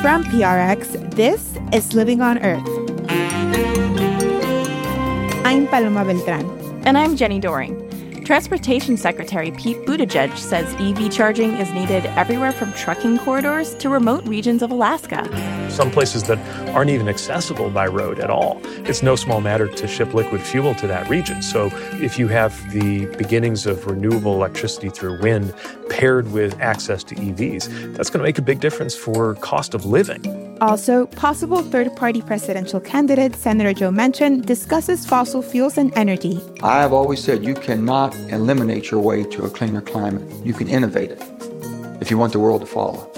From PRX, this is Living on Earth. I'm Paloma Beltran. And I'm Jenny Doering. Transportation Secretary Pete Buttigieg says EV charging is needed everywhere from trucking corridors to remote regions of Alaska. Some places that aren't even accessible by road at all. It's no small matter to ship liquid fuel to that region. So if you have the beginnings of renewable electricity through wind paired with access to EVs, that's going to make a big difference for cost of living. Also, possible third party presidential candidate Senator Joe Manchin discusses fossil fuels and energy. I have always said you cannot eliminate your way to a cleaner climate. You can innovate it if you want the world to follow.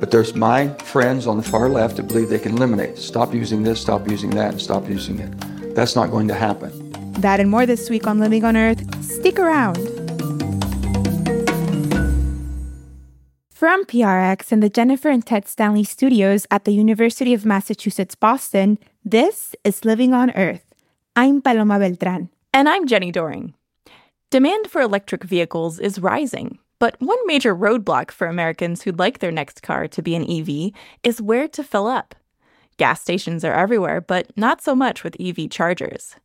But there's my friends on the far left that believe they can eliminate. Stop using this, stop using that, and stop using it. That's not going to happen. That and more this week on Living on Earth. Stick around. From PRX and the Jennifer and Ted Stanley studios at the University of Massachusetts Boston, this is Living on Earth. I'm Paloma Beltran. And I'm Jenny Doering. Demand for electric vehicles is rising, but one major roadblock for Americans who'd like their next car to be an EV is where to fill up. Gas stations are everywhere, but not so much with EV chargers.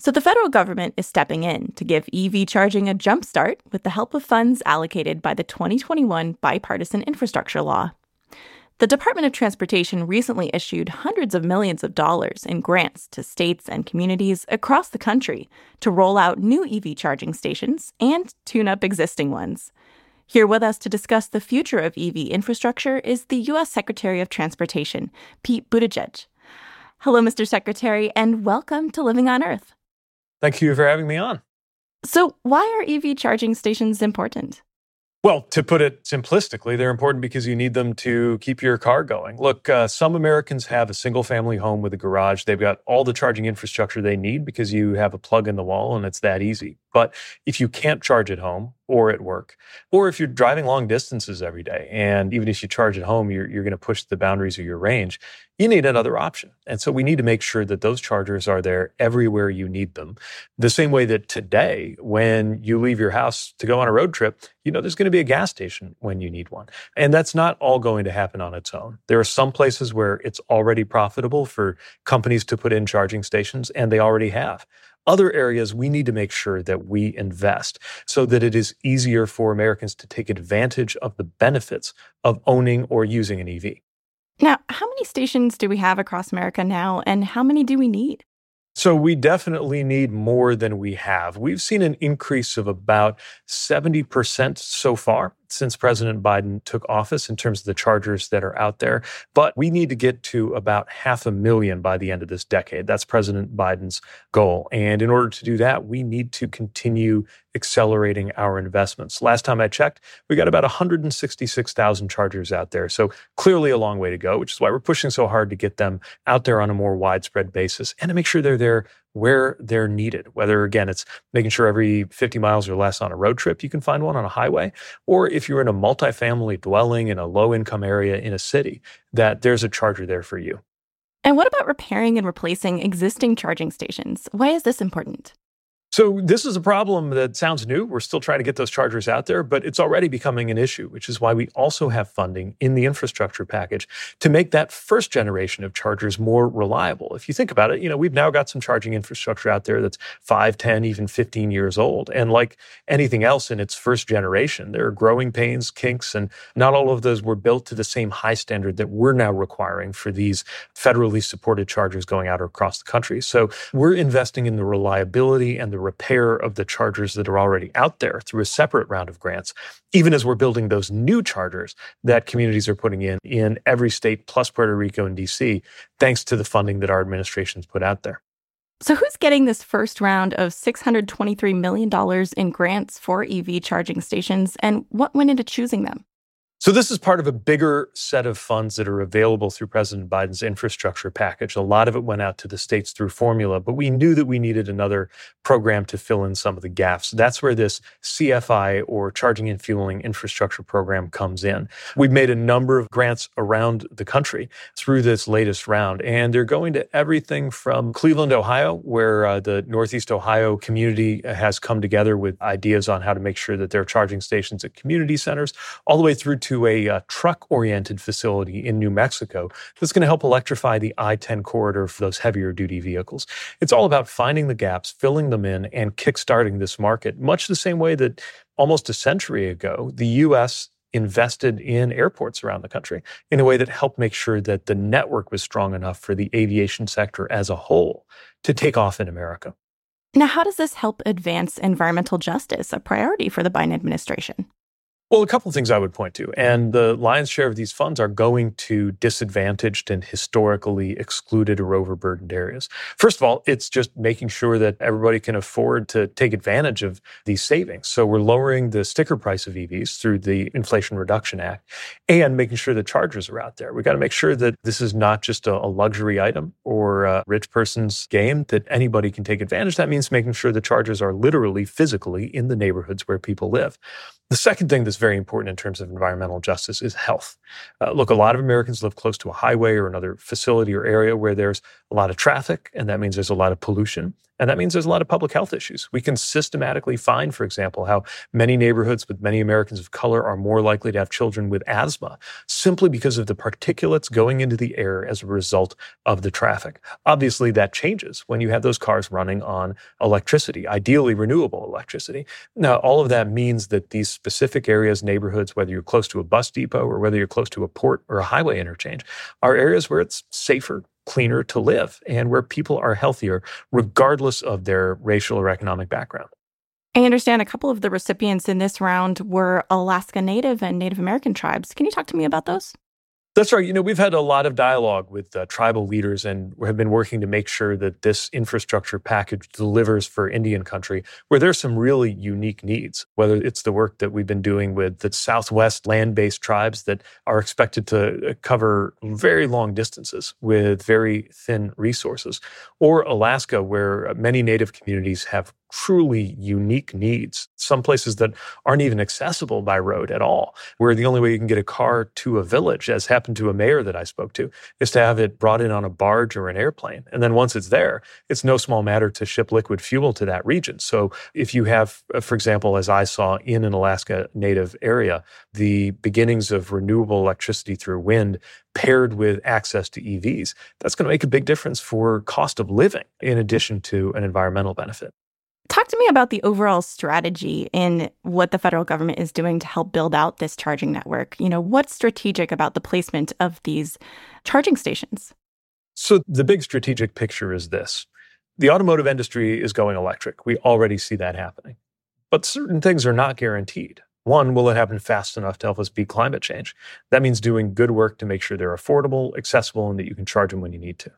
So the federal government is stepping in to give EV charging a jumpstart with the help of funds allocated by the 2021 bipartisan infrastructure law. The Department of Transportation recently issued hundreds of millions of dollars in grants to states and communities across the country to roll out new EV charging stations and tune up existing ones. Here with us to discuss the future of EV infrastructure is the U.S. Secretary of Transportation, Pete Buttigieg. Hello, Mr. Secretary, and welcome to Living on Earth. Thank you for having me on. So, why are EV charging stations important? Well, to put it simplistically, they're important because you need them to keep your car going. Look, uh, some Americans have a single family home with a garage. They've got all the charging infrastructure they need because you have a plug in the wall and it's that easy. But if you can't charge at home or at work, or if you're driving long distances every day, and even if you charge at home, you're, you're going to push the boundaries of your range, you need another option. And so we need to make sure that those chargers are there everywhere you need them. The same way that today, when you leave your house to go on a road trip, you know there's going to be a gas station when you need one. And that's not all going to happen on its own. There are some places where it's already profitable for companies to put in charging stations, and they already have other areas we need to make sure that we invest so that it is easier for Americans to take advantage of the benefits of owning or using an EV. Now, how many stations do we have across America now, and how many do we need? So, we definitely need more than we have. We've seen an increase of about 70% so far since President Biden took office in terms of the chargers that are out there. But we need to get to about half a million by the end of this decade. That's President Biden's goal. And in order to do that, we need to continue accelerating our investments. Last time I checked, we got about 166,000 chargers out there. So clearly a long way to go, which is why we're pushing so hard to get them out there on a more widespread basis and to make sure they're there where they're needed. Whether, again, it's making sure every 50 miles or less on a road trip you can find one on a highway, or if you're in a multifamily dwelling in a low income area in a city, that there's a charger there for you. And what about repairing and replacing existing charging stations? Why is this important? So this is a problem that sounds new. We're still trying to get those chargers out there, but it's already becoming an issue, which is why we also have funding in the infrastructure package to make that first generation of chargers more reliable. If you think about it, you know, we've now got some charging infrastructure out there that's 5, 10, even 15 years old. And like anything else in its first generation, there are growing pains, kinks, and not all of those were built to the same high standard that we're now requiring for these federally supported chargers going out across the country. So we're investing in the reliability and the repair of the chargers that are already out there through a separate round of grants, even as we're building those new chargers that communities are putting in in every state plus Puerto Rico and DC, thanks to the funding that our administration's put out there. So, who's getting this first round of $623 million in grants for EV charging stations, and what went into choosing them? So, this is part of a bigger set of funds that are available through President Biden's infrastructure package. A lot of it went out to the states through formula, but we knew that we needed another program to fill in some of the gaps. That's where this CFI or Charging and Fueling Infrastructure Program comes in. We've made a number of grants around the country through this latest round, and they're going to everything from Cleveland, Ohio, where uh, the Northeast Ohio community has come together with ideas on how to make sure that there are charging stations at community centers, all the way through to to a uh, truck oriented facility in New Mexico that's going to help electrify the I 10 corridor for those heavier duty vehicles. It's all about finding the gaps, filling them in, and kickstarting this market, much the same way that almost a century ago, the US invested in airports around the country in a way that helped make sure that the network was strong enough for the aviation sector as a whole to take off in America. Now, how does this help advance environmental justice, a priority for the Biden administration? Well, a couple of things I would point to. Mm-hmm. And the lion's share of these funds are going to disadvantaged and historically excluded or overburdened areas. First of all, it's just making sure that everybody can afford to take advantage of these savings. So we're lowering the sticker price of EVs through the Inflation Reduction Act and making sure the chargers are out there. We've got to make sure that this is not just a, a luxury item or a rich person's game, that anybody can take advantage. That means making sure the chargers are literally physically in the neighborhoods where people live. The second thing that's very important in terms of environmental justice is health. Uh, look, a lot of Americans live close to a highway or another facility or area where there's a lot of traffic, and that means there's a lot of pollution. And that means there's a lot of public health issues. We can systematically find, for example, how many neighborhoods with many Americans of color are more likely to have children with asthma simply because of the particulates going into the air as a result of the traffic. Obviously, that changes when you have those cars running on electricity, ideally renewable electricity. Now, all of that means that these specific areas, neighborhoods, whether you're close to a bus depot or whether you're close to a port or a highway interchange, are areas where it's safer cleaner to live and where people are healthier, regardless of their racial or economic background. I understand a couple of the recipients in this round were Alaska Native and Native American tribes. Can you talk to me about those? That's right. You know, we've had a lot of dialogue with uh, tribal leaders and have been working to make sure that this infrastructure package delivers for Indian country, where there's some really unique needs, whether it's the work that we've been doing with the Southwest land based tribes that are expected to uh, cover very long distances with very thin resources, or Alaska, where many Native communities have truly unique needs. Some places that aren't even accessible by road at all, where the only way you can get a car to a village, as happened to a mayor that I spoke to, is to have it brought in on a barge or an airplane. And then once it's there, it's no small matter to ship liquid fuel to that region. So if you have, uh, for example, as I saw in an Alaska native area, the beginnings of renewable electricity through wind paired with access to EVs, that's going to make a big difference for cost of living in addition to an environmental benefit. Talk to me about the overall strategy in what the federal government is doing to help build out this charging network. You know, what's strategic about the placement of these charging stations? So, the big strategic picture is this the automotive industry is going electric. We already see that happening. But certain things are not guaranteed. One, will it happen fast enough to help us beat climate change? That means doing good work to make sure they're affordable, accessible, and that you can charge them when you need to.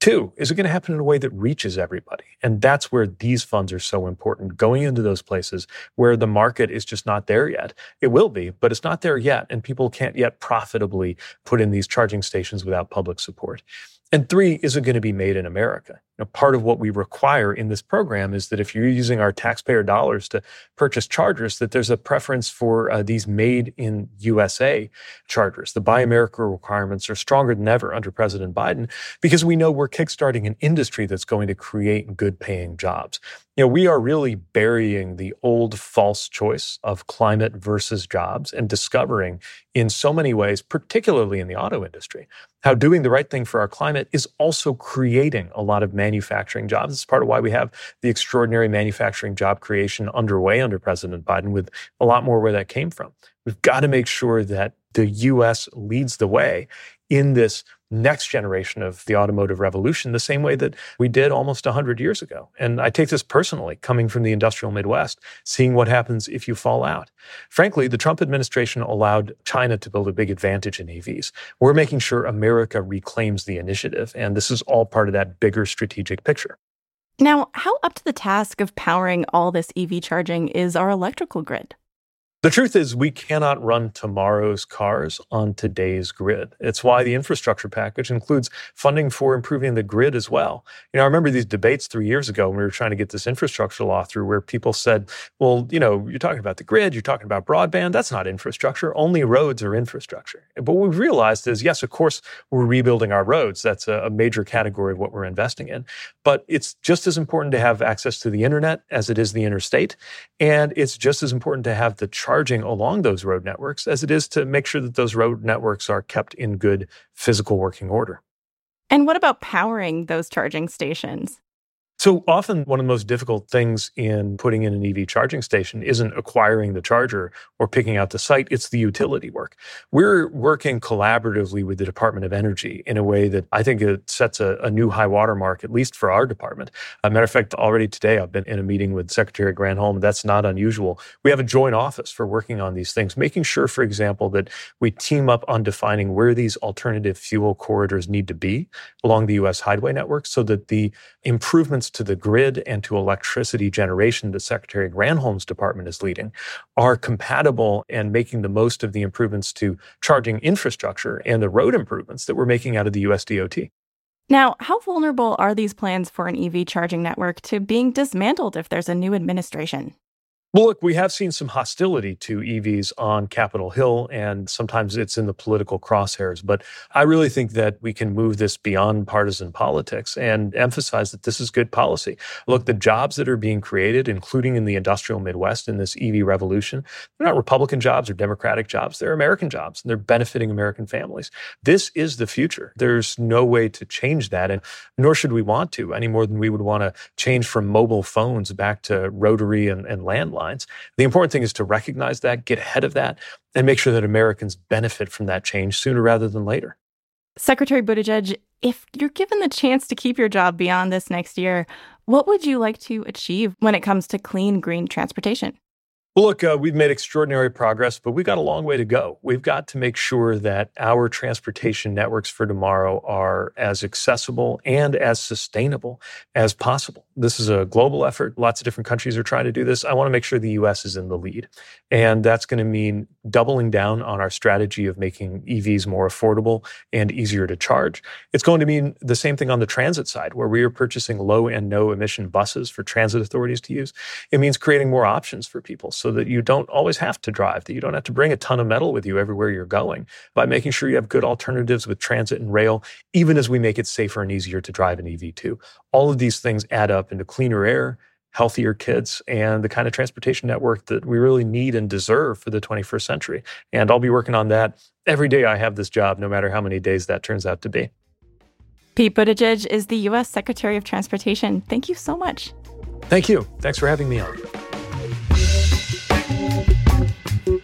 Two, is it going to happen in a way that reaches everybody? And that's where these funds are so important, going into those places where the market is just not there yet. It will be, but it's not there yet. And people can't yet profitably put in these charging stations without public support. And three, is it going to be made in America? Now, part of what we require in this program is that if you're using our taxpayer dollars to purchase chargers, that there's a preference for uh, these made in USA chargers. The Buy America requirements are stronger than ever under President Biden because we know we're kickstarting an industry that's going to create good paying jobs. You know, we are really burying the old false choice of climate versus jobs and discovering in so many ways, particularly in the auto industry, how doing the right thing for our climate is also creating a lot of manufacturing jobs. It's part of why we have the extraordinary manufacturing job creation underway under President Biden, with a lot more where that came from. We've got to make sure that the US leads the way in this next generation of the automotive revolution the same way that we did almost 100 years ago. And I take this personally, coming from the industrial Midwest, seeing what happens if you fall out. Frankly, the Trump administration allowed China to build a big advantage in EVs. We're making sure America reclaims the initiative. And this is all part of that bigger strategic picture. Now, how up to the task of powering all this EV charging is our electrical grid? The truth is, we cannot run tomorrow's cars on today's grid. It's why the infrastructure package includes funding for improving the grid as well. You know, I remember these debates three years ago when we were trying to get this infrastructure law through, where people said, well, you know, you're talking about the grid, you're talking about broadband. That's not infrastructure. Only roads are infrastructure. But what we've realized is, yes, of course, we're rebuilding our roads. That's a, major category of what we're investing in. But it's just as important to have access to the internet as it is the interstate. And it's just as important to have the charging along those road networks as it is to make sure that those road networks are kept in good physical working order. And what about powering those charging stations? So often, one of the most difficult things in putting in an EV charging station isn't acquiring the charger or picking out the site, it's the utility work. We're working collaboratively with the Department of Energy in a way that I think it sets a, a new high watermark, at least for our department. As a matter of fact, already today, I've been in a meeting with Secretary Granholm. That's not unusual. We have a joint office for working on these things, making sure, for example, that we team up on defining where these alternative fuel corridors need to be along the U.S. highway network so that the improvements to the grid and to electricity generation that Secretary Granholm's department is leading are compatible and making the most of the improvements to charging infrastructure and the road improvements that we're making out of the USDOT. Now, how vulnerable are these plans for an EV charging network to being dismantled if there's a new administration? Well, look, we have seen some hostility to EVs on Capitol Hill, and sometimes it's in the political crosshairs. But I really think that we can move this beyond partisan politics and emphasize that this is good policy. Look, the jobs that are being created, including in the industrial Midwest in this EV revolution, they're not Republican jobs or Democratic jobs. They're American jobs, and they're benefiting American families. This is the future. There's no way to change that, and nor should we want to any more than we would want to change from mobile phones back to rotary and, and landline The important thing is to recognize that, get ahead of that, and make sure that Americans benefit from that change sooner rather than later. Secretary Buttigieg, if you're given the chance to keep your job beyond this next year, what would you like to achieve when it comes to clean, green transportation? Well, look, uh, we've made extraordinary progress, but we've got a long way to go. We've got to make sure that our transportation networks for tomorrow are as accessible and as sustainable as possible. This is a global effort. Lots of different countries are trying to do this. I want to make sure the US is in the lead. And that's going to mean doubling down on our strategy of making EVs more affordable and easier to charge. It's going to mean the same thing on the transit side, where we are purchasing low and no emission buses for transit authorities to use. It means creating more options for people. So so that you don't always have to drive, that you don't have to bring a ton of metal with you everywhere you're going, by making sure you have good alternatives with transit and rail, even as we make it safer and easier to drive an EV too. All of these things add up into cleaner air, healthier kids, and the kind of transportation network that we really need and deserve for the 21st century. And I'll be working on that every day I have this job, no matter how many days that turns out to be. Pete Buttigieg is the U.S. Secretary of Transportation. Thank you so much. Thank you. Thanks for having me on. Coming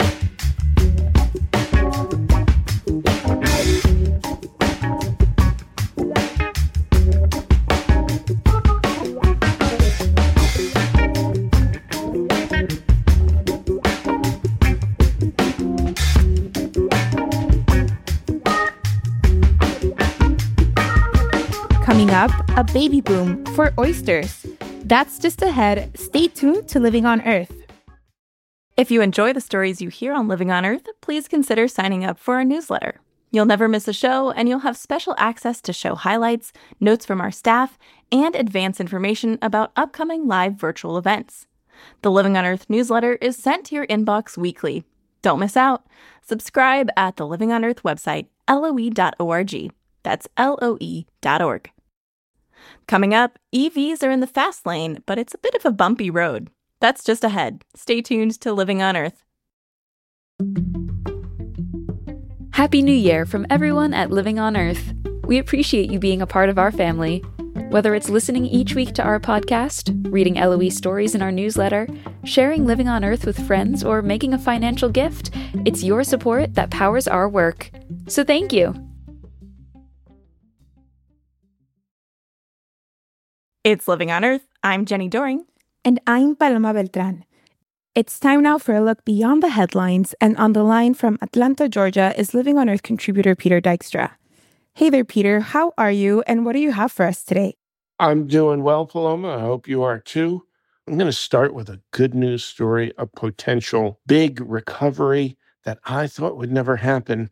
up, a baby boom for oysters. That's just ahead. Stay tuned to Living on Earth. If you enjoy the stories you hear on Living on Earth, please consider signing up for our newsletter. You'll never miss a show, and you'll have special access to show highlights, notes from our staff, and advance information about upcoming live virtual events. The Living on Earth newsletter is sent to your inbox weekly. Don't miss out. Subscribe at the Living on Earth website, loe.org. That's loe.org. Coming up, EVs are in the fast lane, but it's a bit of a bumpy road. That's just ahead. Stay tuned to Living on Earth. Happy New Year from everyone at Living on Earth. We appreciate you being a part of our family. Whether it's listening each week to our podcast, reading LOE stories in our newsletter, sharing Living on Earth with friends, or making a financial gift, it's your support that powers our work. So thank you. It's Living on Earth. I'm Jenny Doering. And I'm Paloma Beltran. It's time now for a look beyond the headlines, and on the line from Atlanta, Georgia, is Living on Earth contributor Peter Dykstra. Hey there, Peter. How are you, and what do you have for us today? I'm doing well, Paloma. I hope you are too. I'm going to start with a good news story, a potential big recovery that I thought would never happen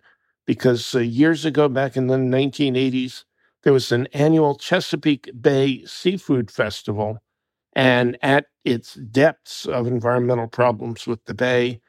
because uh, years ago, back in the 1980s, there was an annual Chesapeake Bay Seafood Festival and at its depths of environmental problems with the bay,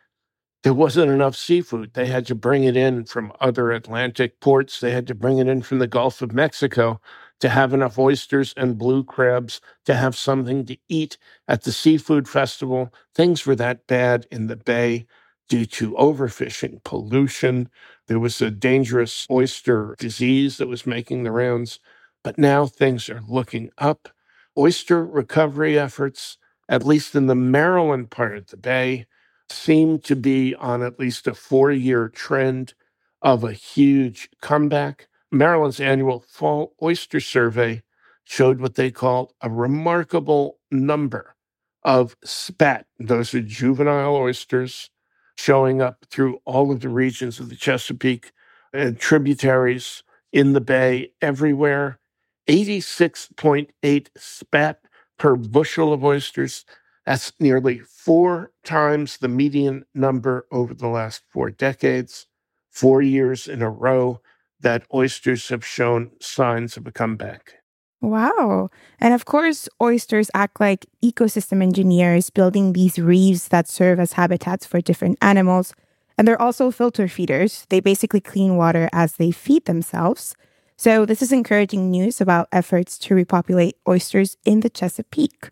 there wasn't enough seafood. They had to bring it in from other Atlantic ports. They had to bring it in from the Gulf of Mexico to have enough oysters and blue crabs to have something to eat at the seafood festival. Things were that bad in the bay due to overfishing, pollution. There was a dangerous oyster disease that was making the rounds. But now things are looking up. Oyster recovery efforts, at least in the Maryland part of the bay, seem to be on at least a four year trend of a huge comeback. Maryland's annual fall oyster survey showed what they called a remarkable number of spat. Those are juvenile oysters showing up through all of the regions of the Chesapeake and tributaries in the bay everywhere. 86.8 spat per bushel of oysters. That's nearly four times the median number over the last four decades, four years in a row that oysters have shown signs of a comeback. Wow. And of course, oysters act like ecosystem engineers, building these reefs that serve as habitats for different animals. And they're also filter feeders. They basically clean water as they feed themselves. So, this is encouraging news about efforts to repopulate oysters in the Chesapeake.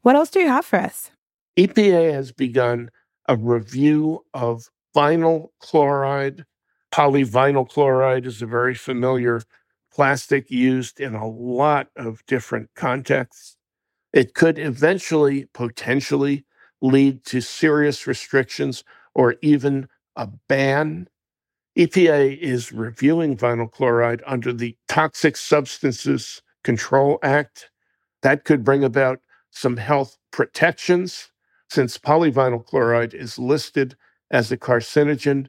What else do you have for us? EPA has begun a review of vinyl chloride. Polyvinyl chloride is a very familiar plastic used in a lot of different contexts. It could eventually, potentially, lead to serious restrictions or even a ban. EPA is reviewing vinyl chloride under the Toxic Substances Control Act. That could bring about some health protections since polyvinyl chloride is listed as a carcinogen.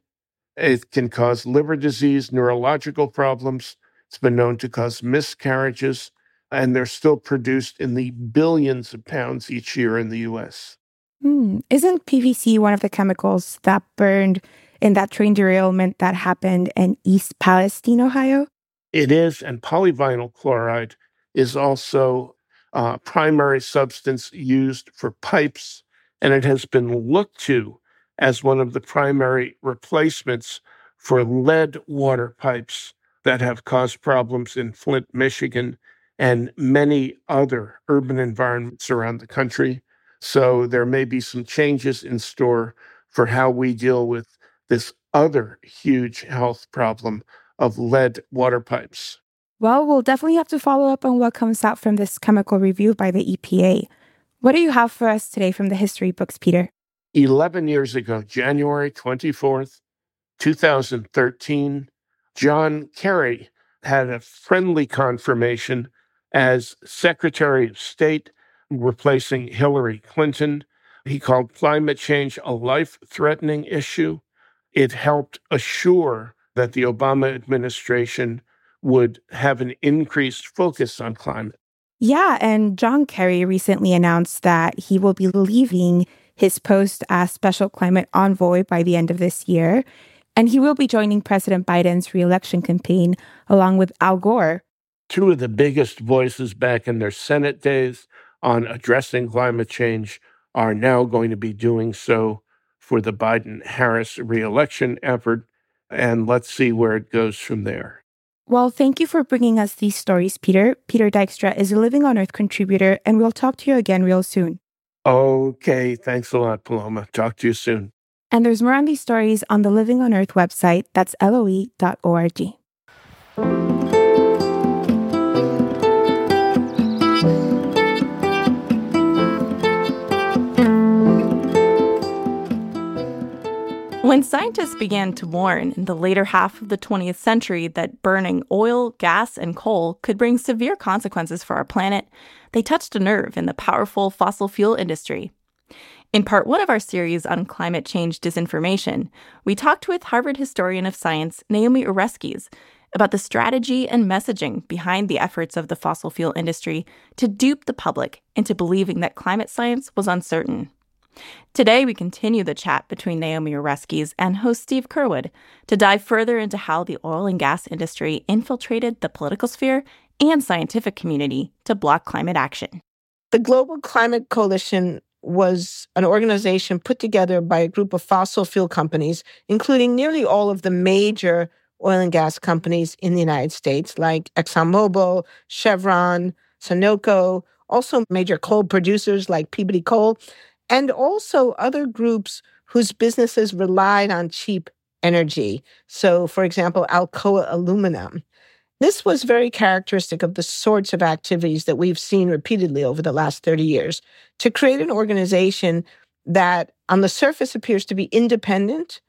It can cause liver disease, neurological problems, it's been known to cause miscarriages, and they're still produced in the billions of pounds each year in the US. Mm. Isn't PVC one of the chemicals that burned in that train derailment that happened in East Palestine, Ohio? It is, and polyvinyl chloride is also a primary substance used for pipes, and it has been looked to as one of the primary replacements for lead water pipes that have caused problems in Flint, Michigan, and many other urban environments around the country. So there may be some changes in store for how we deal with this other huge health problem of lead water pipes. Well, we'll definitely have to follow up on what comes out from this chemical review by the EPA. What do you have for us today from the history books, Peter? 11 years ago, January 24th, 2013, John Kerry had a friendly confirmation as Secretary of State, replacing Hillary Clinton. He called climate change a life threatening issue. It helped assure that the Obama administration would have an increased focus on climate. Yeah, and John Kerry recently announced that he will be leaving his post as special climate envoy by the end of this year. And he will be joining President Biden's reelection campaign along with Al Gore. Two of the biggest voices back in their Senate days on addressing climate change are now going to be doing so for the Biden Harris reelection effort. And let's see where it goes from there. Well, thank you for bringing us these stories, Peter. Peter Dykstra is a Living on Earth contributor, and we'll talk to you again real soon. Okay. Thanks a lot, Paloma. Talk to you soon. And there's more on these stories on the Living on Earth website. That's loe.org. When scientists began to warn in the later half of the 20th century that burning oil, gas, and coal could bring severe consequences for our planet, they touched a nerve in the powerful fossil fuel industry. In part one of our series on climate change disinformation, we talked with Harvard historian of science Naomi Oreskes about the strategy and messaging behind the efforts of the fossil fuel industry to dupe the public into believing that climate science was uncertain. Today, we continue the chat between Naomi Oreskes and host Steve Curwood to dive further into how the oil and gas industry infiltrated the political sphere and scientific community to block climate action. The Global Climate Coalition was an organization put together by a group of fossil fuel companies, including nearly all of the major oil and gas companies in the United States, like ExxonMobil, Chevron, Sunoco, also major coal producers like Peabody Coal, and also other groups whose businesses relied on cheap energy. So, for example, Alcoa Aluminum. This was very characteristic of the sorts of activities that we've seen repeatedly over the last 30 years to create an organization that, on the surface, appears to be independent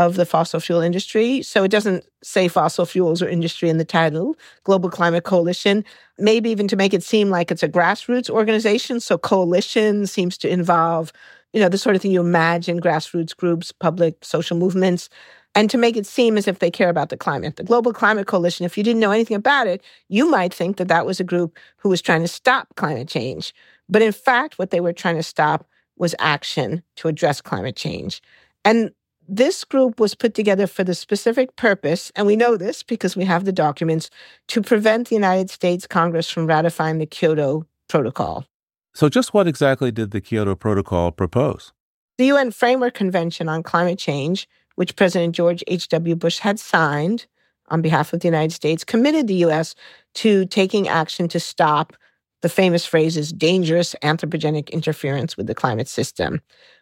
of the fossil fuel industry. So it doesn't say fossil fuels or industry in the title, Global Climate Coalition, maybe even to make it seem like it's a grassroots organization. So coalition seems to involve, you know, the sort of thing you imagine grassroots groups, public social movements, and to make it seem as if they care about the climate. The Global Climate Coalition, if you didn't know anything about it, you might think that that was a group who was trying to stop climate change. But in fact, what they were trying to stop was action to address climate change. And this group was put together for the specific purpose, and we know this because we have the documents, to prevent the United States Congress from ratifying the Kyoto Protocol. So, just what exactly did the Kyoto Protocol propose? The UN Framework Convention on Climate Change, which President George H.W. Bush had signed on behalf of the United States, committed the U.S. to taking action to stop the famous phrase is dangerous anthropogenic interference with the climate system.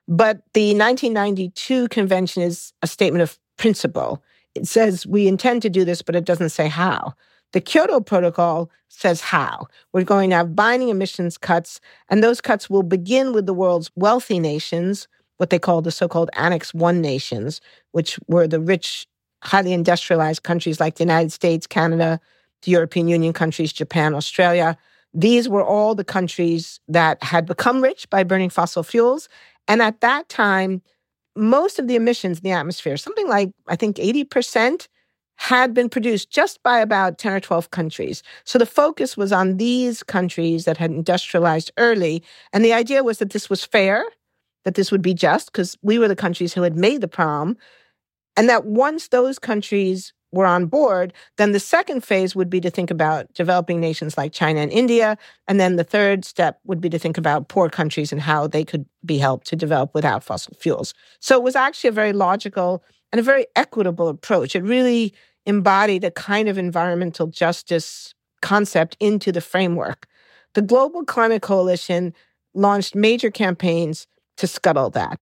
But the 1992 convention is a statement of principle. It says we intend to do this, but it doesn't say how. The Kyoto Protocol says how. We're going to have binding emissions cuts, and those cuts will begin with the world's wealthy nations, what they call the so called Annex 1 nations, which were the rich, highly industrialized countries like the United States, Canada, the European Union countries, Japan, Australia. These were all the countries that had become rich by burning fossil fuels. And at that time, most of the emissions in the atmosphere, something like, I think, 80%, had been produced just by about 10 or 12 countries. So the focus was on these countries that had industrialized early. And the idea was that this was fair, that this would be just, because we were the countries who had made the problem. And that once those countries were on board, then the second phase would be to think about developing nations like China and India. And then the third step would be to think about poor countries and how they could be helped to develop without fossil fuels. So it was actually a very logical and a very equitable approach. It really embodied a kind of environmental justice concept into the framework. The Global Climate Coalition launched major campaigns to scuttle that.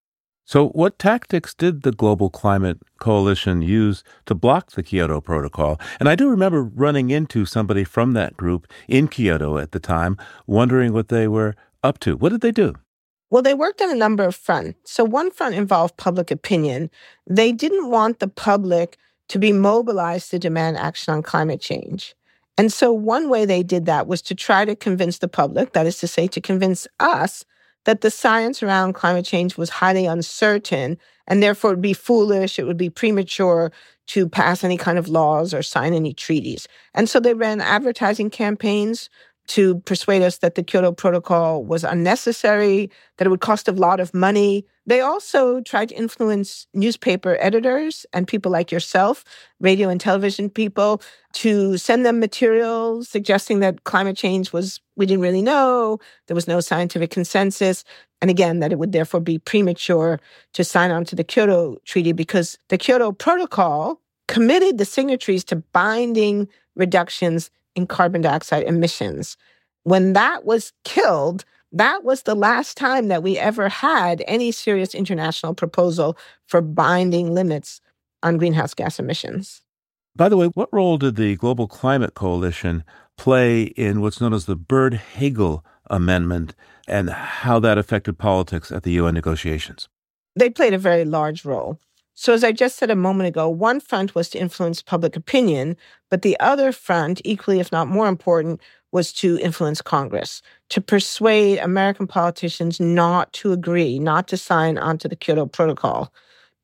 So, what tactics did the Global Climate Coalition use to block the Kyoto Protocol? And I do remember running into somebody from that group in Kyoto at the time, wondering what they were up to. What did they do? Well, they worked on a number of fronts. So, one front involved public opinion. They didn't want the public to be mobilized to demand action on climate change. And so, one way they did that was to try to convince the public, that is to say, to convince us that the science around climate change was highly uncertain and therefore it would be foolish, it would be premature to pass any kind of laws or sign any treaties. And so they ran advertising campaigns to persuade us that the Kyoto Protocol was unnecessary, that it would cost a lot of money. They also tried to influence newspaper editors and people like yourself, radio and television people, to send them materials suggesting that climate change was, we didn't really know, there was no scientific consensus. And again, that it would therefore be premature to sign on to the Kyoto Treaty because the Kyoto Protocol committed the signatories to binding reductions in carbon dioxide emissions. When that was killed, that was the last time that we ever had any serious international proposal for binding limits on greenhouse gas emissions. By the way, what role did the Global Climate Coalition play in what's known as the Byrd Hagel Amendment and how that affected politics at the UN negotiations? They played a very large role. So, as I just said a moment ago, one front was to influence public opinion, but the other front, equally if not more important, was to influence Congress, to persuade American politicians not to agree, not to sign onto the Kyoto Protocol,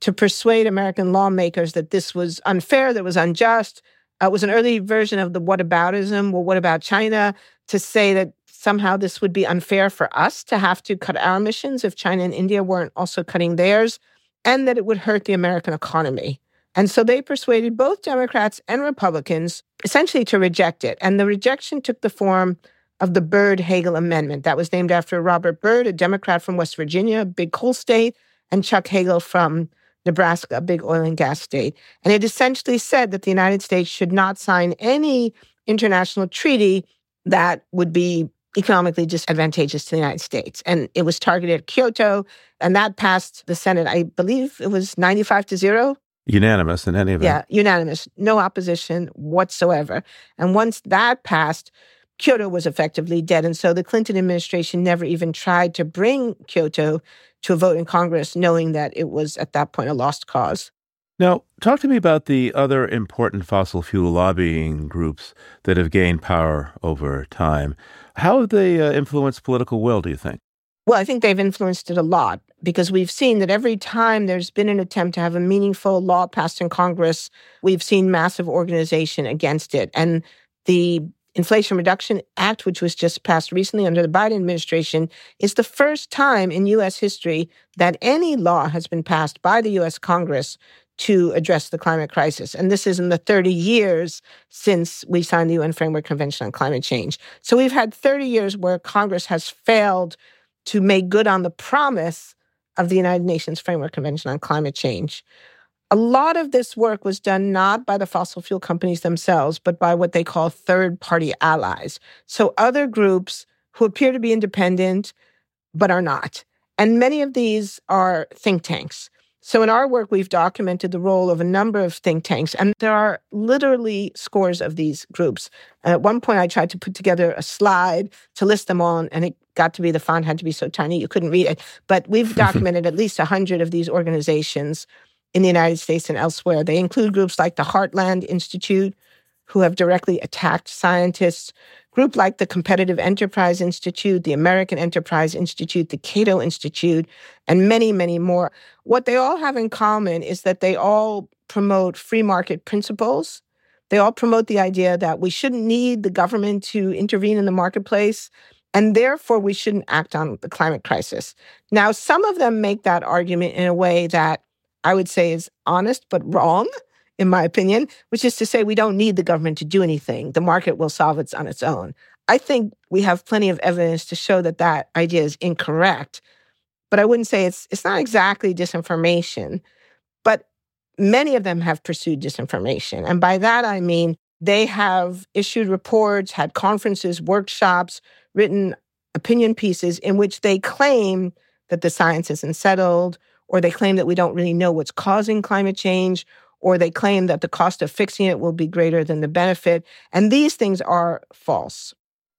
to persuade American lawmakers that this was unfair, that it was unjust. Uh, it was an early version of the whataboutism. Well, what about China? To say that somehow this would be unfair for us to have to cut our emissions if China and India weren't also cutting theirs and that it would hurt the American economy. And so they persuaded both Democrats and Republicans essentially to reject it. And the rejection took the form of the Byrd Hagel Amendment. That was named after Robert Byrd, a Democrat from West Virginia, a big coal state, and Chuck Hagel from Nebraska, a big oil and gas state. And it essentially said that the United States should not sign any international treaty that would be economically disadvantageous to the United States. And it was targeted at Kyoto, and that passed the Senate. I believe it was 95 to zero. Unanimous in any event. Yeah, unanimous. No opposition whatsoever. And once that passed, Kyoto was effectively dead. And so the Clinton administration never even tried to bring Kyoto to a vote in Congress, knowing that it was at that point a lost cause. Now, talk to me about the other important fossil fuel lobbying groups that have gained power over time. How have they uh, influenced political will, do you think? Well, I think they've influenced it a lot because we've seen that every time there's been an attempt to have a meaningful law passed in Congress, we've seen massive organization against it. And the Inflation Reduction Act, which was just passed recently under the Biden administration, is the first time in U.S. history that any law has been passed by the U.S. Congress to address the climate crisis. And this is in the 30 years since we signed the UN Framework Convention on Climate Change. So we've had 30 years where Congress has failed to make good on the promise of the United Nations Framework Convention on Climate Change. A lot of this work was done not by the fossil fuel companies themselves, but by what they call third party allies. So, other groups who appear to be independent, but are not. And many of these are think tanks. So, in our work, we've documented the role of a number of think tanks, and there are literally scores of these groups. And at one point, I tried to put together a slide to list them all, and it got to be the font had to be so tiny you couldn't read it. But we've mm-hmm. documented at least 100 of these organizations in the United States and elsewhere. They include groups like the Heartland Institute, who have directly attacked scientists, group like the Competitive Enterprise Institute, the American Enterprise Institute, the Cato Institute, and many, many more. What they all have in common is that they all promote free market principles. They all promote the idea that we shouldn't need the government to intervene in the marketplace, and therefore we shouldn't act on the climate crisis. Now, some of them make that argument in a way that I would say is honest but wrong in my opinion, which is to say we don't need the government to do anything. The market will solve it on its own. I think we have plenty of evidence to show that that idea is incorrect. But I wouldn't say it's it's not exactly disinformation, but many of them have pursued disinformation. And by that I mean they have issued reports, had conferences, workshops, written opinion pieces in which they claim that the science isn't settled, or they claim that we don't really know what's causing climate change, or they claim that the cost of fixing it will be greater than the benefit. And these things are false.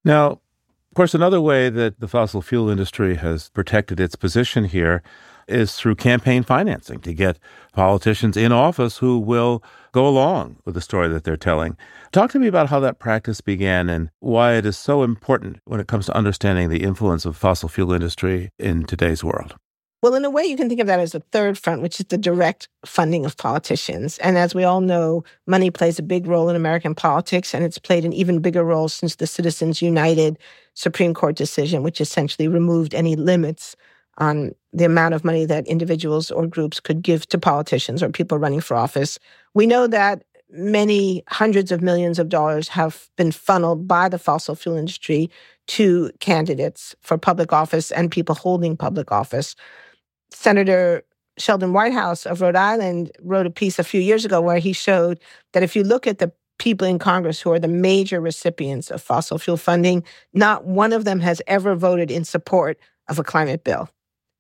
Now, of course, another way that the fossil fuel industry has protected its position here is through campaign financing to get politicians in office who will go along with the story that they're telling. Talk to me about how that practice began and why it is so important when it comes to understanding the influence of fossil fuel industry in today's world. Well, in a way, you can think of that as a third front, which is the direct funding of politicians. And as we all know, money plays a big role in American politics, and it's played an even bigger role since the Citizens United Supreme Court decision, which essentially removed any limits on the amount of money that individuals or groups could give to politicians or people running for office. We know that many hundreds of millions of dollars have been funneled by the fossil fuel industry to candidates for public office and people holding public office. Senator Sheldon Whitehouse of Rhode Island wrote a piece a few years ago where he showed that if you look at the people in Congress who are the major recipients of fossil fuel funding, not one of them has ever voted in support of a climate bill,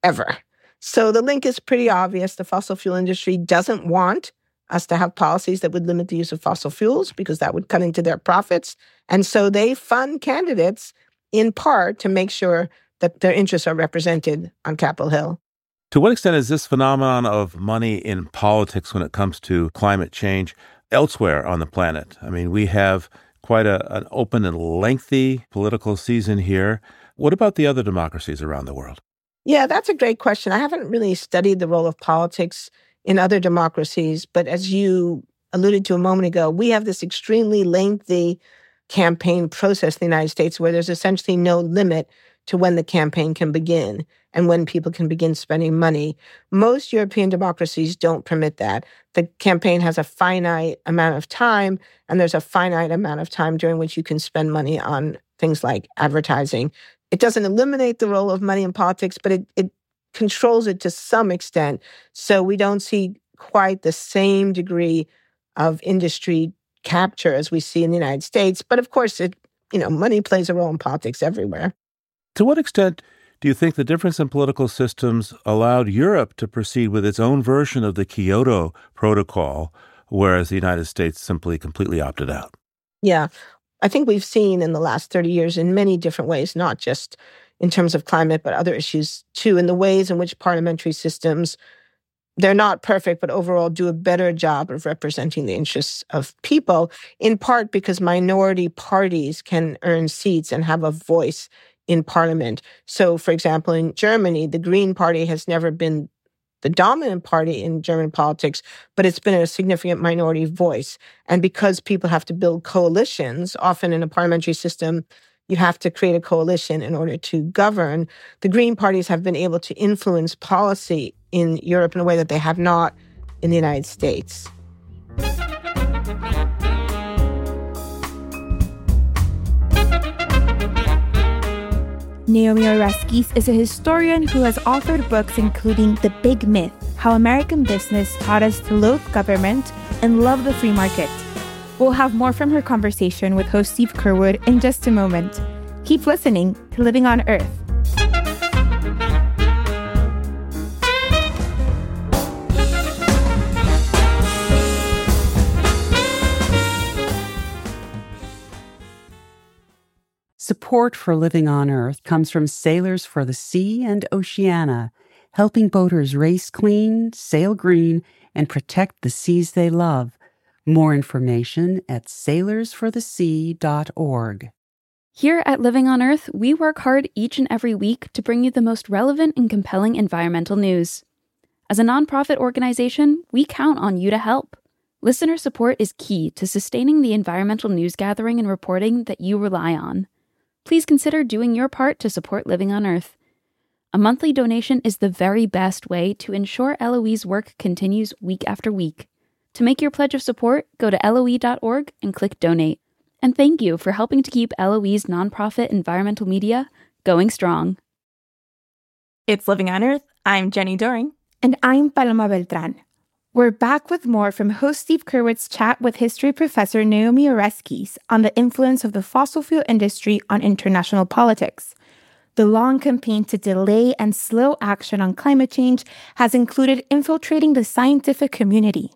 ever. So the link is pretty obvious. The fossil fuel industry doesn't want us to have policies that would limit the use of fossil fuels because that would cut into their profits. And so they fund candidates in part to make sure that their interests are represented on Capitol Hill. To what extent is this phenomenon of money in politics when it comes to climate change elsewhere on the planet? I mean, we have quite a, an open and lengthy political season here. What about the other democracies around the world? Yeah, that's a great question. I haven't really studied the role of politics in other democracies, but as you alluded to a moment ago, we have this extremely lengthy campaign process in the United States where there's essentially no limit to when the campaign can begin and when people can begin spending money. Most European democracies don't permit that. The campaign has a finite amount of time, and there's a finite amount of time during which you can spend money on things like advertising. It doesn't eliminate the role of money in politics, but it, it controls it to some extent. So we don't see quite the same degree of industry capture as we see in the United States. But of course, it you know, money plays a role in politics everywhere. To what extent do you think the difference in political systems allowed Europe to proceed with its own version of the Kyoto Protocol, whereas the United States simply completely opted out? Yeah. I think we've seen in the last 30 years in many different ways, not just in terms of climate, but other issues too, in the ways in which parliamentary systems, they're not perfect, but overall do a better job of representing the interests of people, in part because minority parties can earn seats and have a voice in parliament. So, for example, in Germany, the Green Party has never been the dominant party in German politics, but it's been a significant minority voice. And because people have to build coalitions, often in a parliamentary system, you have to create a coalition in order to govern. The Green parties have been able to influence policy in Europe in a way that they have not in the United States. Naomi Oreskes is a historian who has authored books including The Big Myth How American Business Taught Us to Loathe Government and Love the Free Market. We'll have more from her conversation with host Steve Curwood in just a moment. Keep listening to Living on Earth. Support for Living on Earth comes from Sailors for the Sea and Oceana, helping boaters race clean, sail green, and protect the seas they love. More information at sailorsforthesea.org. Here at Living on Earth, we work hard each and every week to bring you the most relevant and compelling environmental news. As a nonprofit organization, we count on you to help. Listener support is key to sustaining the environmental news gathering and reporting that you rely on please consider doing your part to support Living on Earth. A monthly donation is the very best way to ensure LOE's work continues week after week. To make your pledge of support, go to LOE.org and click Donate. And thank you for helping to keep LOE's nonprofit environmental media going strong. It's Living on Earth. I'm Jenny Doering. And I'm Paloma Beltran. We're back with more from host Steve Curwood's chat with history professor Naomi Oreskes on the influence of the fossil fuel industry on international politics. The long campaign to delay and slow action on climate change has included infiltrating the scientific community.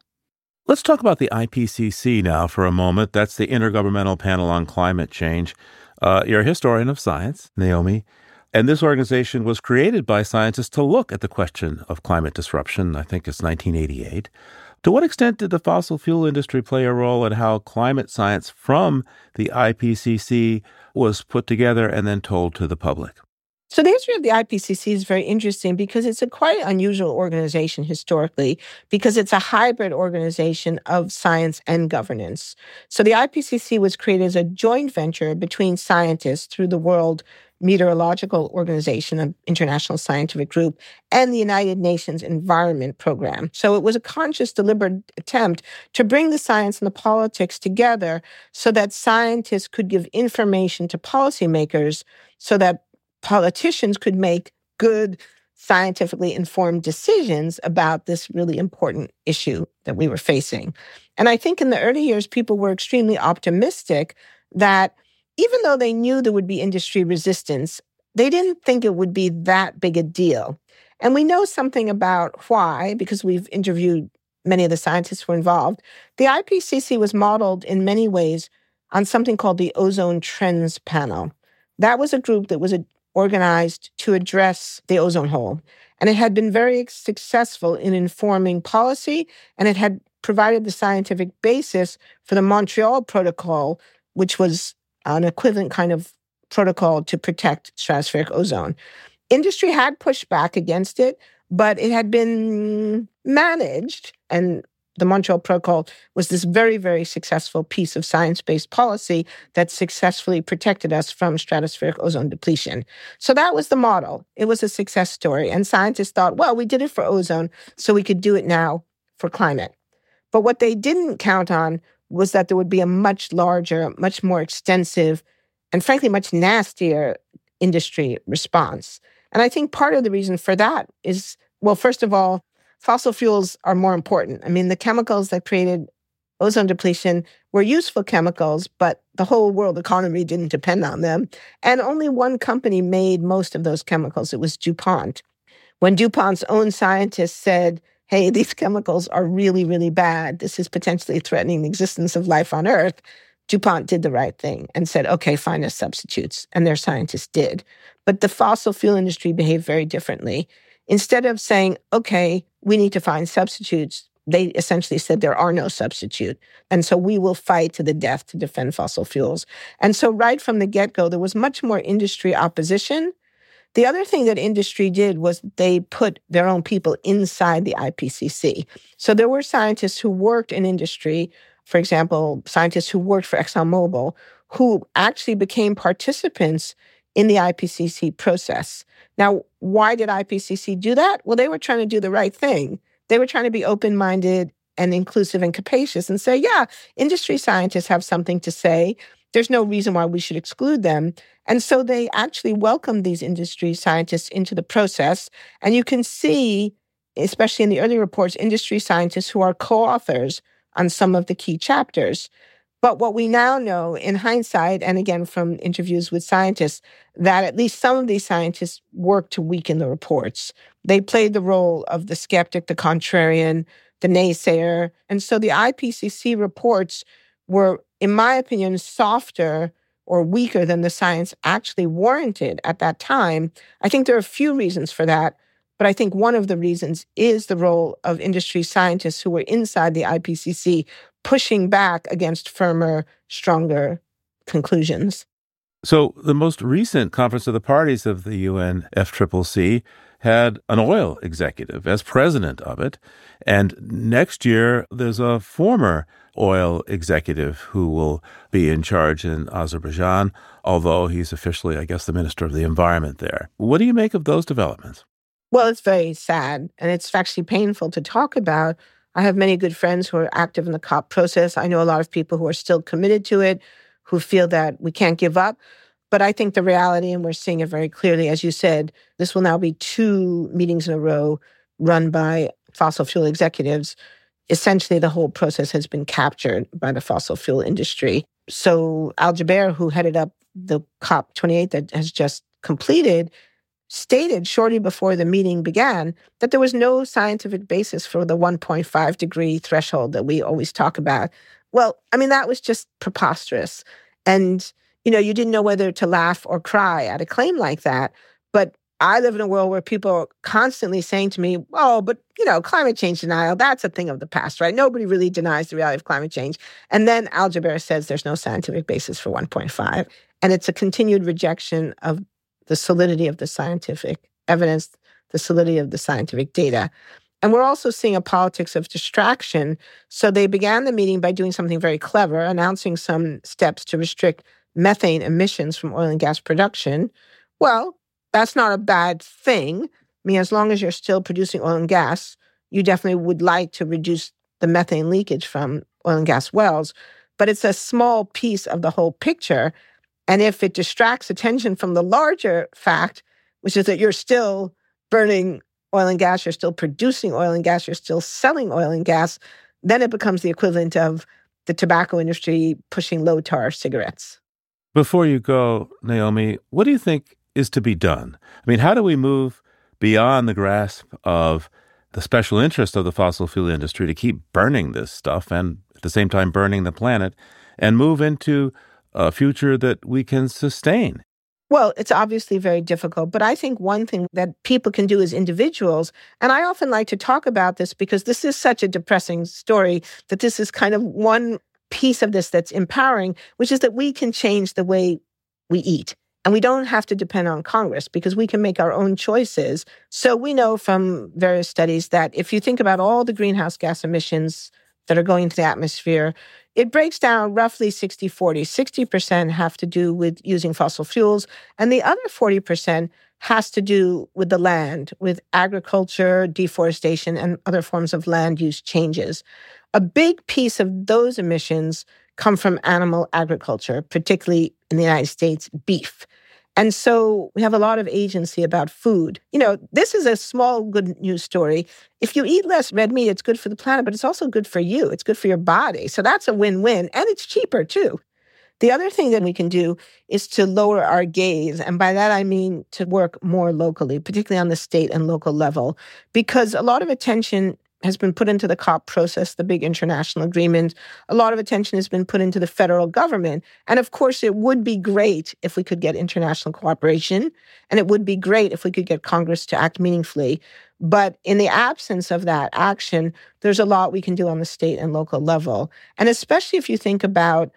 Let's talk about the IPCC now for a moment. That's the Intergovernmental Panel on Climate Change. Uh, you're a historian of science, Naomi. And this organization was created by scientists to look at the question of climate disruption. I think it's 1988. To what extent did the fossil fuel industry play a role in how climate science from the IPCC was put together and then told to the public? So the history of the IPCC is very interesting because it's a quite unusual organization historically because it's a hybrid organization of science and governance. So the IPCC was created as a joint venture between scientists through the World Meteorological Organization, an international scientific group, and the United Nations Environment Program. So it was a conscious, deliberate attempt to bring the science and the politics together so that scientists could give information to policymakers so that politicians could make good, scientifically informed decisions about this really important issue that we were facing. And I think in the early years, people were extremely optimistic that even though they knew there would be industry resistance, they didn't think it would be that big a deal. And we know something about why, because we've interviewed many of the scientists who were involved. The IPCC was modeled in many ways on something called the Ozone Trends Panel. That was a group that was organized to address the ozone hole. And it had been very successful in informing policy, and it had provided the scientific basis for the Montreal Protocol, which was an equivalent kind of protocol to protect stratospheric ozone. Industry had pushed back against it, but it had been managed. And the Montreal Protocol was this very, very successful piece of science based policy that successfully protected us from stratospheric ozone depletion. So that was the model. It was a success story. And scientists thought, well, we did it for ozone, so we could do it now for climate. But what they didn't count on was that there would be a much larger, much more extensive, and frankly, much nastier industry response. And I think part of the reason for that is well, first of all, fossil fuels are more important. I mean, the chemicals that created ozone depletion were useful chemicals, but the whole world economy didn't depend on them. And only one company made most of those chemicals. It was DuPont. When DuPont's own scientists said, hey, these chemicals are really, really bad, this is potentially threatening the existence of life on Earth, DuPont did the right thing and said, okay, find us substitutes. And their scientists did. But the fossil fuel industry behaved very differently. Instead of saying, okay, we need to find substitutes, they essentially said there are no substitute. And so we will fight to the death to defend fossil fuels. And so, right from the get go, there was much more industry opposition. The other thing that industry did was they put their own people inside the IPCC. So there were scientists who worked in industry for example, scientists who worked for ExxonMobil, who actually became participants in the IPCC process. Now, why did IPCC do that? Well, they were trying to do the right thing. They were trying to be open minded and inclusive and capacious and say, yeah, industry scientists have something to say. There's no reason why we should exclude them. And so they actually welcomed these industry scientists into the process. And you can see, especially in the early reports, industry scientists who are co authors on some of the key chapters. But what we now know in hindsight, and again from interviews with scientists, that at least some of these scientists worked to weaken the reports. They played the role of the skeptic, the contrarian, the naysayer. And so the IPCC reports were, in my opinion, softer or weaker than the science actually warranted at that time. I think there are a few reasons for that. But I think one of the reasons is the role of industry scientists who were inside the IPCC pushing back against firmer, stronger conclusions. So, the most recent Conference of the Parties of the UNFCCC had an oil executive as president of it. And next year, there's a former oil executive who will be in charge in Azerbaijan, although he's officially, I guess, the Minister of the Environment there. What do you make of those developments? Well, it's very sad and it's actually painful to talk about. I have many good friends who are active in the COP process. I know a lot of people who are still committed to it, who feel that we can't give up. But I think the reality, and we're seeing it very clearly, as you said, this will now be two meetings in a row run by fossil fuel executives. Essentially, the whole process has been captured by the fossil fuel industry. So, Al Jaber, who headed up the COP28 that has just completed, stated shortly before the meeting began that there was no scientific basis for the 1.5 degree threshold that we always talk about. Well, I mean, that was just preposterous. And, you know, you didn't know whether to laugh or cry at a claim like that. But I live in a world where people are constantly saying to me, oh, but, you know, climate change denial, that's a thing of the past, right? Nobody really denies the reality of climate change. And then Al says there's no scientific basis for 1.5. And it's a continued rejection of the solidity of the scientific evidence, the solidity of the scientific data. And we're also seeing a politics of distraction. So they began the meeting by doing something very clever, announcing some steps to restrict methane emissions from oil and gas production. Well, that's not a bad thing. I mean, as long as you're still producing oil and gas, you definitely would like to reduce the methane leakage from oil and gas wells. But it's a small piece of the whole picture. And if it distracts attention from the larger fact, which is that you're still burning oil and gas, you're still producing oil and gas, you're still selling oil and gas, then it becomes the equivalent of the tobacco industry pushing low tar cigarettes. Before you go, Naomi, what do you think is to be done? I mean, how do we move beyond the grasp of the special interest of the fossil fuel industry to keep burning this stuff and at the same time burning the planet and move into a future that we can sustain? Well, it's obviously very difficult, but I think one thing that people can do as individuals, and I often like to talk about this because this is such a depressing story that this is kind of one piece of this that's empowering, which is that we can change the way we eat. And we don't have to depend on Congress because we can make our own choices. So we know from various studies that if you think about all the greenhouse gas emissions that are going into the atmosphere, it breaks down roughly 60 40. 60% have to do with using fossil fuels, and the other 40% has to do with the land, with agriculture, deforestation, and other forms of land use changes. A big piece of those emissions come from animal agriculture, particularly in the United States, beef. And so we have a lot of agency about food. You know, this is a small good news story. If you eat less red meat, it's good for the planet, but it's also good for you. It's good for your body. So that's a win win. And it's cheaper too. The other thing that we can do is to lower our gaze. And by that, I mean to work more locally, particularly on the state and local level, because a lot of attention has been put into the COP process, the big international agreement. A lot of attention has been put into the federal government. And of course, it would be great if we could get international cooperation, and it would be great if we could get Congress to act meaningfully. But in the absence of that action, there's a lot we can do on the state and local level. And especially if you think about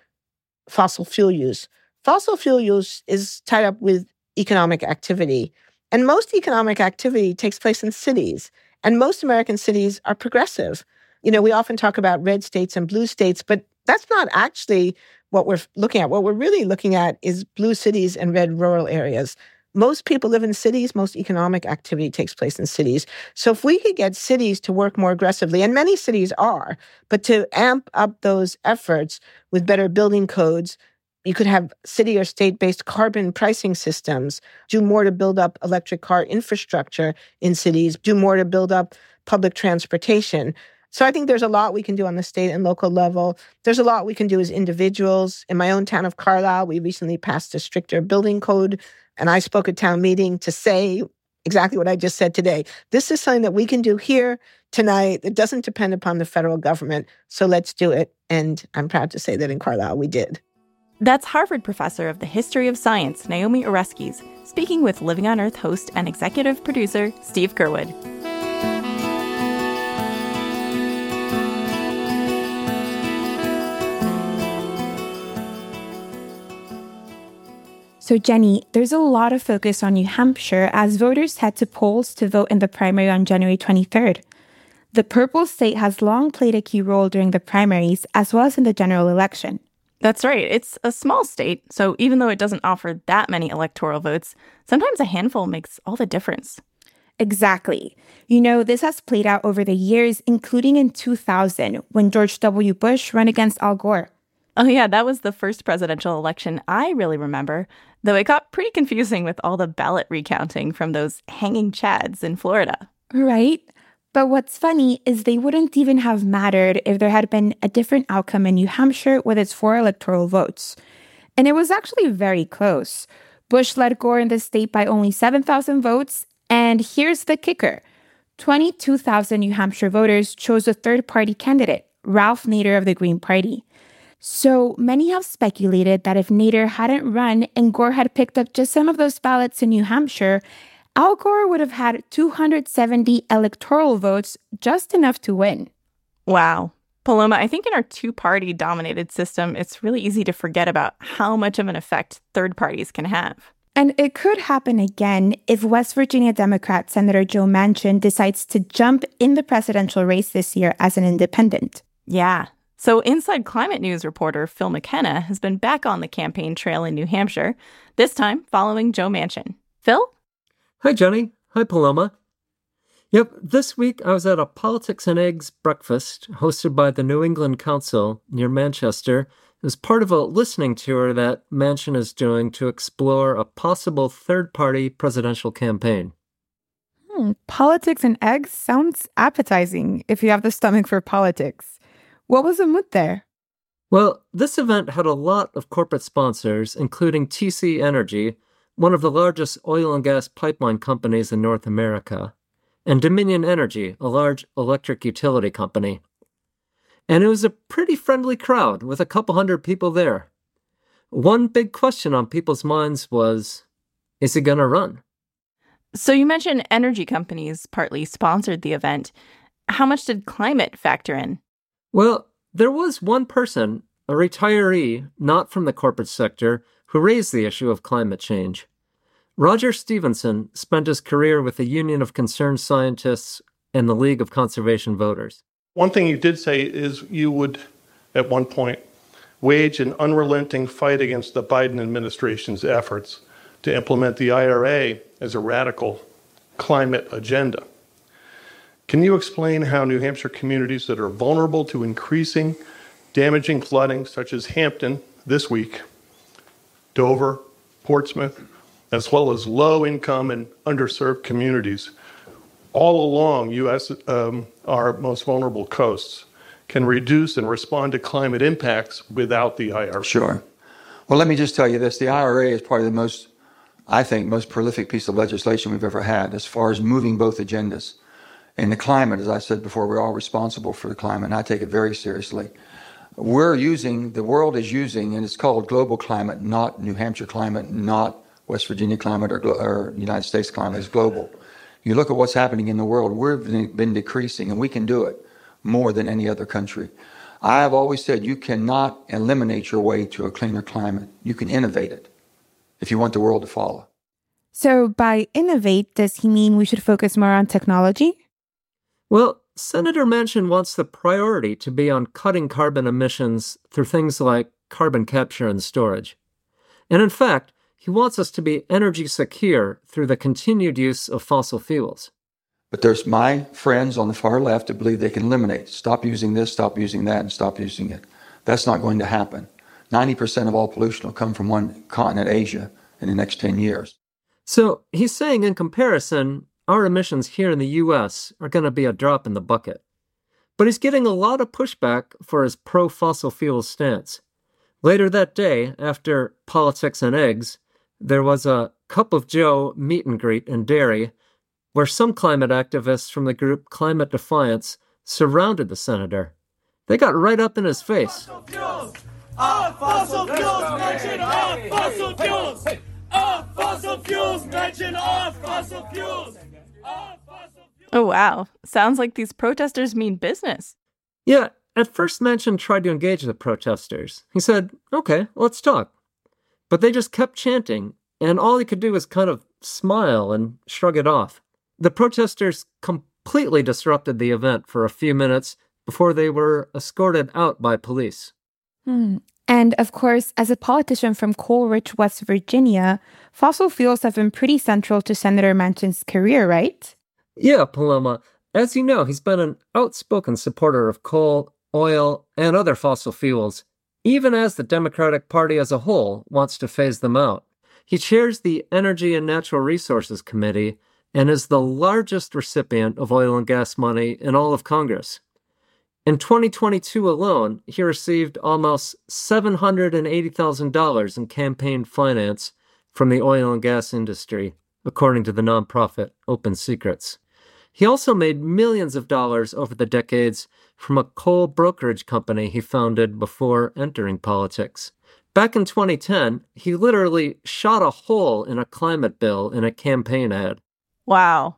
fossil fuel use, fossil fuel use is tied up with economic activity. And most economic activity takes place in cities. And most American cities are progressive. You know, we often talk about red states and blue states, but that's not actually what we're looking at. What we're really looking at is blue cities and red rural areas. Most people live in cities, most economic activity takes place in cities. So if we could get cities to work more aggressively, and many cities are, but to amp up those efforts with better building codes, you could have city or state based carbon pricing systems, do more to build up electric car infrastructure in cities, do more to build up public transportation. So I think there's a lot we can do on the state and local level. There's a lot we can do as individuals. In my own town of Carlisle, we recently passed a stricter building code, and I spoke at town meeting to say exactly what I just said today. This is something that we can do here tonight. It doesn't depend upon the federal government. So let's do it. And I'm proud to say that in Carlisle, we did. That's Harvard professor of the history of science, Naomi Oreskes, speaking with Living on Earth host and executive producer Steve Curwood. So, Jenny, there's a lot of focus on New Hampshire as voters head to polls to vote in the primary on January 23rd. The purple state has long played a key role during the primaries as well as in the general election. That's right. It's a small state, so even though it doesn't offer that many electoral votes, sometimes a handful makes all the difference. Exactly. You know, this has played out over the years, including in 2000 when George W. Bush ran against Al Gore. Oh, yeah, that was the first presidential election I really remember, though it got pretty confusing with all the ballot recounting from those hanging chads in Florida. Right? But what's funny is they wouldn't even have mattered if there had been a different outcome in New Hampshire with its four electoral votes. And it was actually very close. Bush led Gore in the state by only 7,000 votes. And here's the kicker 22,000 New Hampshire voters chose a third party candidate, Ralph Nader of the Green Party. So many have speculated that if Nader hadn't run and Gore had picked up just some of those ballots in New Hampshire, Al Gore would have had 270 electoral votes, just enough to win. Wow. Paloma, I think in our two party dominated system, it's really easy to forget about how much of an effect third parties can have. And it could happen again if West Virginia Democrat Senator Joe Manchin decides to jump in the presidential race this year as an independent. Yeah. So, Inside Climate News reporter Phil McKenna has been back on the campaign trail in New Hampshire, this time following Joe Manchin. Phil? Hi, Jenny. Hi, Paloma. Yep, this week I was at a Politics and Eggs breakfast hosted by the New England Council near Manchester as part of a listening tour that Manchin is doing to explore a possible third party presidential campaign. Hmm, politics and eggs sounds appetizing if you have the stomach for politics. What was the mood there? Well, this event had a lot of corporate sponsors, including TC Energy, one of the largest oil and gas pipeline companies in North America, and Dominion Energy, a large electric utility company. And it was a pretty friendly crowd with a couple hundred people there. One big question on people's minds was is it going to run? So you mentioned energy companies partly sponsored the event. How much did climate factor in? Well, there was one person, a retiree, not from the corporate sector, who raised the issue of climate change. Roger Stevenson spent his career with the Union of Concerned Scientists and the League of Conservation Voters. One thing you did say is you would, at one point, wage an unrelenting fight against the Biden administration's efforts to implement the IRA as a radical climate agenda. Can you explain how New Hampshire communities that are vulnerable to increasing damaging flooding, such as Hampton this week, Dover, Portsmouth, as well as low income and underserved communities all along U.S. Um, our most vulnerable coasts can reduce and respond to climate impacts without the IRA. Sure. Well, let me just tell you this the IRA is probably the most, I think, most prolific piece of legislation we've ever had as far as moving both agendas. And the climate, as I said before, we're all responsible for the climate, and I take it very seriously. We're using, the world is using, and it's called global climate, not New Hampshire climate, not West Virginia climate or, or United States climate, it's global. You look at what's happening in the world, we've been decreasing, and we can do it more than any other country. I have always said you cannot eliminate your way to a cleaner climate. You can innovate it if you want the world to follow. So, by innovate, does he mean we should focus more on technology? Well, Senator Manchin wants the priority to be on cutting carbon emissions through things like carbon capture and storage. And in fact, he wants us to be energy secure through the continued use of fossil fuels. But there's my friends on the far left that believe they can eliminate. Stop using this, stop using that, and stop using it. That's not going to happen. 90% of all pollution will come from one continent, Asia, in the next 10 years. So he's saying, in comparison, our emissions here in the US are going to be a drop in the bucket. But he's getting a lot of pushback for his pro fossil fuel stance. Later that day, after Politics and Eggs, there was a Cup of Joe meet and greet in Derry, where some climate activists from the group Climate Defiance surrounded the senator. They got right up in his face. Our fossil fuels mention our fossil fuels! Our fossil fuels mention our fossil fuels! Oh, wow. Sounds like these protesters mean business. Yeah, at first Manchin tried to engage the protesters. He said, okay, let's talk. But they just kept chanting, and all he could do was kind of smile and shrug it off. The protesters completely disrupted the event for a few minutes before they were escorted out by police. Hmm. And of course, as a politician from coal rich West Virginia, fossil fuels have been pretty central to Senator Manchin's career, right? Yeah, Paloma. As you know, he's been an outspoken supporter of coal, oil, and other fossil fuels, even as the Democratic Party as a whole wants to phase them out. He chairs the Energy and Natural Resources Committee and is the largest recipient of oil and gas money in all of Congress. In 2022 alone, he received almost $780,000 in campaign finance from the oil and gas industry, according to the nonprofit Open Secrets. He also made millions of dollars over the decades from a coal brokerage company he founded before entering politics. Back in 2010, he literally shot a hole in a climate bill in a campaign ad. Wow.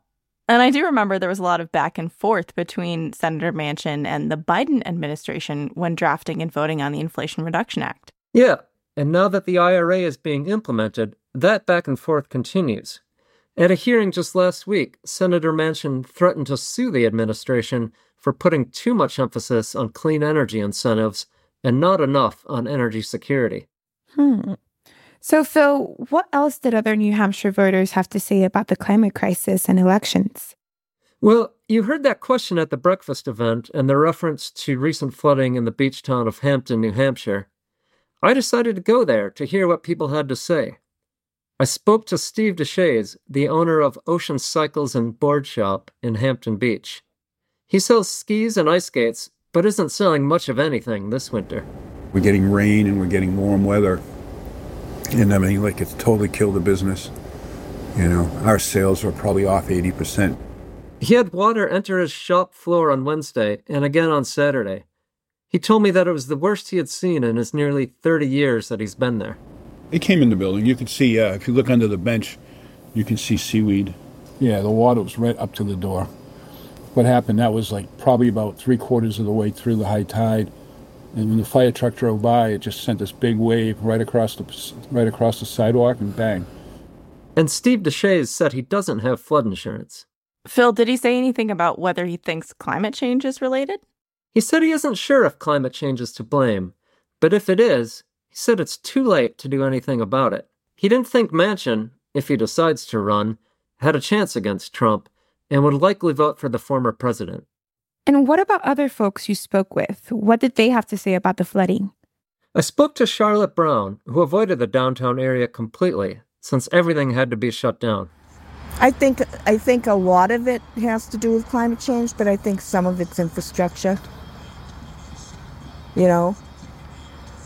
And I do remember there was a lot of back and forth between Senator Manchin and the Biden administration when drafting and voting on the Inflation Reduction Act. Yeah. And now that the IRA is being implemented, that back and forth continues. At a hearing just last week, Senator Manchin threatened to sue the administration for putting too much emphasis on clean energy incentives and not enough on energy security. Hmm. So, Phil, what else did other New Hampshire voters have to say about the climate crisis and elections? Well, you heard that question at the breakfast event and the reference to recent flooding in the beach town of Hampton, New Hampshire. I decided to go there to hear what people had to say. I spoke to Steve Deshaies, the owner of Ocean Cycles and Board Shop in Hampton Beach. He sells skis and ice skates, but isn't selling much of anything this winter. We're getting rain and we're getting warm weather. And I mean, like, it's totally killed the business. You know, our sales are probably off 80%. He had water enter his shop floor on Wednesday and again on Saturday. He told me that it was the worst he had seen in his nearly 30 years that he's been there. It came in the building. You can see, uh, if you look under the bench, you can see seaweed. Yeah, the water was right up to the door. What happened, that was like probably about three quarters of the way through the high tide. And when the fire truck drove by, it just sent this big wave right across the right across the sidewalk and bang. And Steve Deshaies said he doesn't have flood insurance. Phil, did he say anything about whether he thinks climate change is related? He said he isn't sure if climate change is to blame, but if it is, he said it's too late to do anything about it. He didn't think Manchin, if he decides to run, had a chance against Trump and would likely vote for the former president. And what about other folks you spoke with? What did they have to say about the flooding? I spoke to Charlotte Brown, who avoided the downtown area completely, since everything had to be shut down? I think I think a lot of it has to do with climate change, but I think some of it's infrastructure. You know,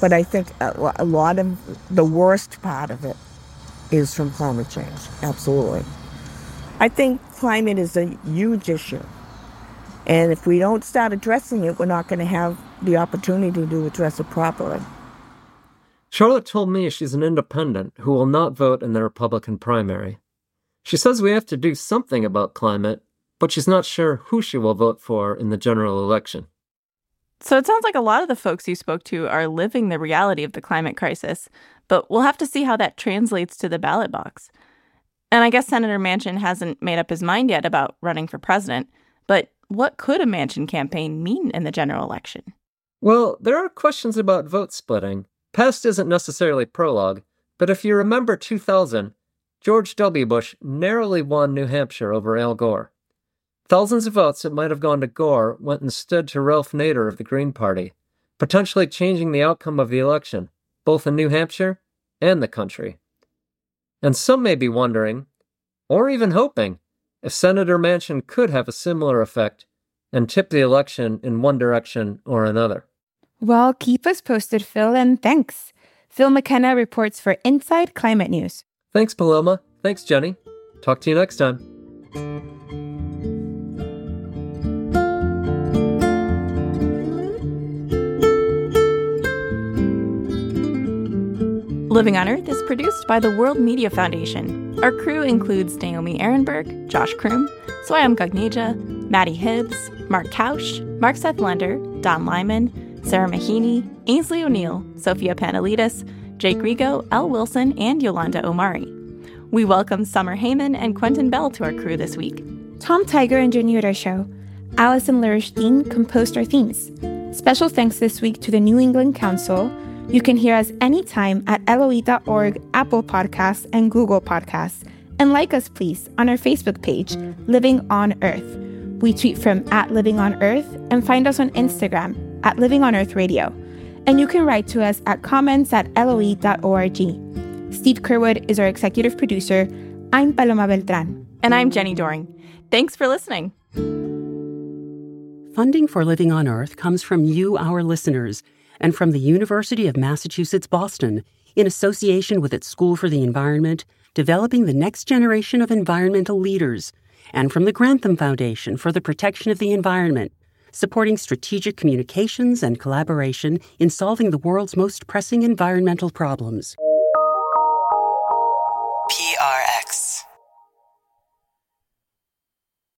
but I think a, lot of the worst part of it is from climate change. Absolutely. I think climate is a huge issue. And if we don't start addressing it, we're not going to have the opportunity to address it properly. Charlotte told me she's an independent who will not vote in the Republican primary. She says we have to do something about climate, but she's not sure who she will vote for in the general election. So it sounds like a lot of the folks you spoke to are living the reality of the climate crisis, but we'll have to see how that translates to the ballot box. And I guess Senator Manchin hasn't made up his mind yet about running for president, but what could a Manchin campaign mean in the general election? Well, there are questions about vote splitting. Past isn't necessarily prologue, but if you remember 2000, George W. Bush narrowly won New Hampshire over Al Gore. Thousands of votes that might have gone to Gore went instead to Ralph Nader of the Green Party, potentially changing the outcome of the election, both in New Hampshire and the country. And some may be wondering, or even hoping, if Senator Manchin could have a similar effect and tip the election in one direction or another. Well, keep us posted, Phil, and thanks. Phil McKenna reports for Inside Climate News. Thanks, Paloma. Thanks, Jenny. Talk to you next time. Living on Earth is produced by the World Media Foundation. Our crew includes Naomi Arenberg, Josh Croom, Soyam Gagneja, Maddie Hibbs, Mark Kausch, Mark Seth Lender, Don Lyman, Sarah Mahini, Ainsley O'Neill, Sophia Pandelidis, Jake Rego, L. Wilson, and Yolanda Omari. We welcome Summer Heyman and Quentin Bell to our crew this week. Tom Tiger engineered our show. Allison Dean composed our themes. Special thanks this week to the New England Council. You can hear us anytime at LOE.org, Apple Podcasts, and Google Podcasts. And like us, please, on our Facebook page, Living on Earth. We tweet from at Living on Earth and find us on Instagram at Living on Earth Radio and you can write to us at comments at loe.org. Steve Curwood is our executive producer. I'm Paloma Beltran. And I'm Jenny Doering. Thanks for listening. Funding for Living on Earth comes from you, our listeners, and from the University of Massachusetts Boston, in association with its School for the Environment, developing the next generation of environmental leaders, and from the Grantham Foundation for the Protection of the Environment supporting strategic communications and collaboration in solving the world's most pressing environmental problems.